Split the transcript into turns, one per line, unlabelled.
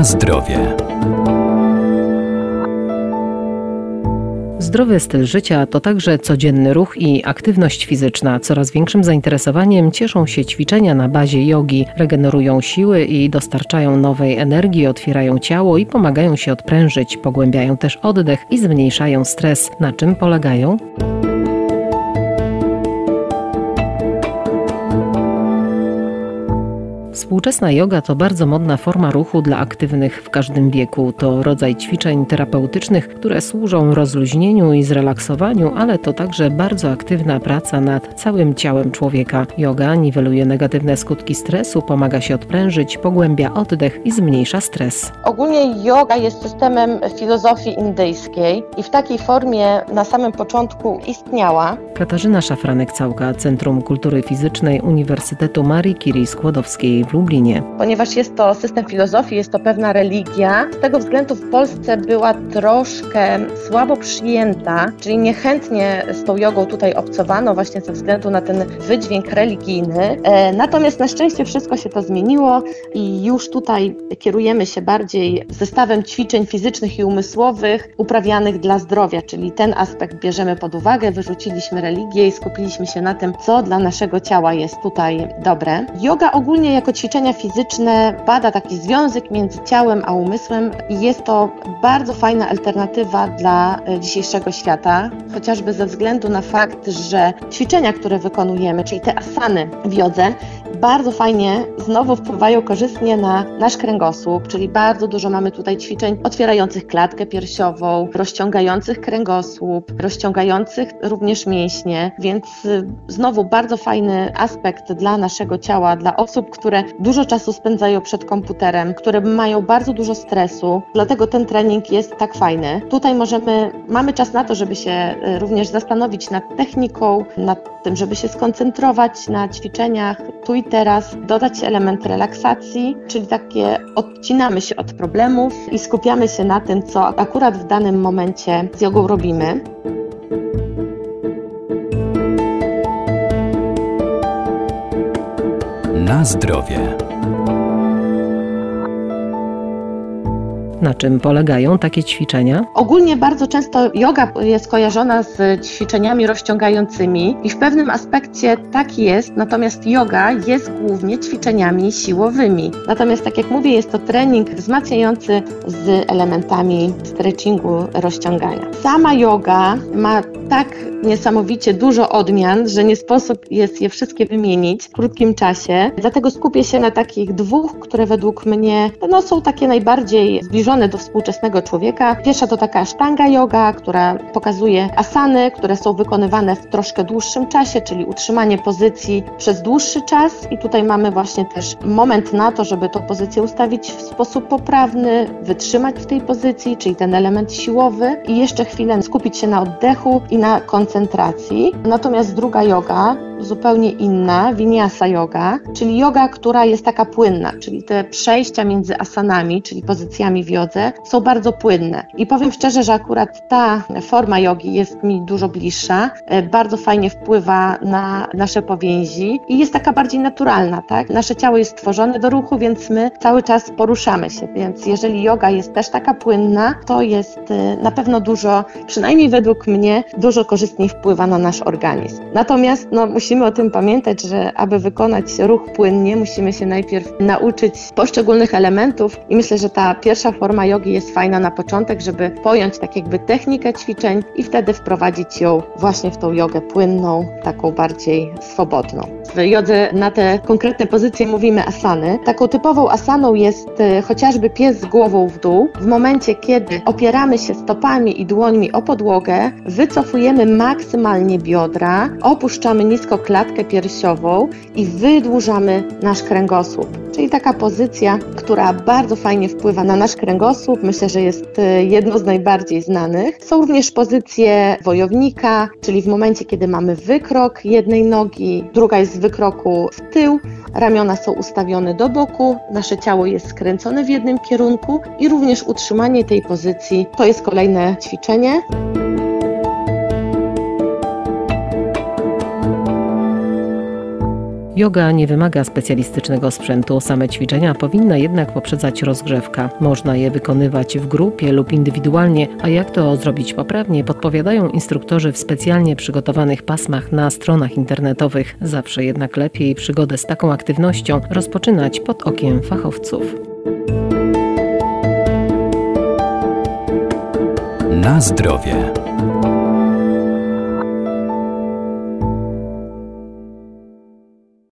Na zdrowie. Zdrowy styl życia to także codzienny ruch i aktywność fizyczna. Coraz większym zainteresowaniem cieszą się ćwiczenia na bazie jogi. Regenerują siły i dostarczają nowej energii, otwierają ciało i pomagają się odprężyć. Pogłębiają też oddech i zmniejszają stres. Na czym polegają? Współczesna yoga to bardzo modna forma ruchu dla aktywnych w każdym wieku. To rodzaj ćwiczeń terapeutycznych, które służą rozluźnieniu i zrelaksowaniu, ale to także bardzo aktywna praca nad całym ciałem człowieka. Yoga niweluje negatywne skutki stresu, pomaga się odprężyć, pogłębia oddech i zmniejsza stres.
Ogólnie yoga jest systemem filozofii indyjskiej i w takiej formie na samym początku istniała.
Katarzyna Szafranek-Całka, Centrum Kultury Fizycznej Uniwersytetu Marii Curie Skłodowskiej w Lublinie.
Ponieważ jest to system filozofii, jest to pewna religia, z tego względu w Polsce była troszkę słabo przyjęta, czyli niechętnie z tą jogą tutaj obcowano właśnie ze względu na ten wydźwięk religijny. E, natomiast na szczęście wszystko się to zmieniło i już tutaj kierujemy się bardziej zestawem ćwiczeń fizycznych i umysłowych uprawianych dla zdrowia, czyli ten aspekt bierzemy pod uwagę, wyrzuciliśmy religię i skupiliśmy się na tym, co dla naszego ciała jest tutaj dobre. Yoga ogólnie jako ćwiczenia fizyczne bada taki związek między ciałem a umysłem i jest to bardzo fajna alternatywa dla e, dzisiejszego świata, chociażby ze względu na fakt, że ćwiczenia, które wykonujemy, czyli te asany w jodze, bardzo fajnie znowu wpływają korzystnie na nasz kręgosłup, czyli bardzo dużo mamy tutaj ćwiczeń otwierających klatkę piersiową, rozciągających kręgosłup, rozciągających również mięśnie, więc y, znowu bardzo fajny aspekt dla naszego ciała, dla osób, które dużo czasu spędzają przed komputerem, które mają bardzo dużo stresu, dlatego ten trening jest tak fajny. Tutaj możemy, mamy czas na to, żeby się y, również zastanowić nad techniką, nad tym, żeby się skoncentrować na ćwiczeniach tu i teraz, dodać element relaksacji, czyli takie odcinamy się od problemów i skupiamy się na tym, co akurat w danym momencie z jogą robimy.
Na zdrowie. Na czym polegają takie ćwiczenia?
Ogólnie bardzo często yoga jest kojarzona z ćwiczeniami rozciągającymi i w pewnym aspekcie tak jest, natomiast yoga jest głównie ćwiczeniami siłowymi. Natomiast tak jak mówię, jest to trening wzmacniający z elementami stretchingu, rozciągania. Sama yoga ma tak niesamowicie dużo odmian, że nie sposób jest je wszystkie wymienić w krótkim czasie. Dlatego skupię się na takich dwóch, które według mnie no, są takie najbardziej zbliżone do współczesnego człowieka. Pierwsza to taka sztanga yoga, która pokazuje asany, które są wykonywane w troszkę dłuższym czasie, czyli utrzymanie pozycji przez dłuższy czas. I tutaj mamy właśnie też moment na to, żeby tą pozycję ustawić w sposób poprawny, wytrzymać w tej pozycji, czyli ten element siłowy i jeszcze chwilę skupić się na oddechu i na koncentracji. Natomiast druga yoga, zupełnie inna, vinyasa yoga, czyli yoga, która jest taka płynna, czyli te przejścia między asanami, czyli pozycjami w jodze, są bardzo płynne. I powiem szczerze, że akurat ta forma jogi jest mi dużo bliższa, e, bardzo fajnie wpływa na nasze powięzi i jest taka bardziej naturalna, tak? Nasze ciało jest stworzone do ruchu, więc my cały czas poruszamy się, więc jeżeli yoga jest też taka płynna, to jest e, na pewno dużo, przynajmniej według mnie, dużo korzystniej wpływa na nasz organizm. Natomiast no, musimy o tym pamiętać, że aby wykonać ruch płynnie, musimy się najpierw nauczyć poszczególnych elementów i myślę, że ta pierwsza forma jogi jest fajna na początek, żeby pojąć tak jakby technikę ćwiczeń i wtedy wprowadzić ją właśnie w tą jogę płynną, taką bardziej swobodną. W jodze na te konkretne pozycje mówimy asany. Taką typową asaną jest e, chociażby pies z głową w dół. W momencie, kiedy opieramy się stopami i dłońmi o podłogę, wycofujemy maksymalnie biodra, opuszczamy nisko klatkę piersiową i wydłużamy nasz kręgosłup. Czyli taka pozycja, która bardzo fajnie wpływa na nasz kręgosłup. Myślę, że jest e, jedną z najbardziej znanych. Są również pozycje wojownika, czyli w momencie, kiedy mamy wykrok jednej nogi, druga jest z wykroku w tył, ramiona są ustawione do boku, nasze ciało jest skręcone w jednym kierunku i również utrzymanie tej pozycji to jest kolejne ćwiczenie.
Yoga nie wymaga specjalistycznego sprzętu, same ćwiczenia powinna jednak poprzedzać rozgrzewka. Można je wykonywać w grupie lub indywidualnie, a jak to zrobić poprawnie, podpowiadają instruktorzy w specjalnie przygotowanych pasmach na stronach internetowych. Zawsze jednak lepiej przygodę z taką aktywnością rozpoczynać pod okiem fachowców.
Na zdrowie.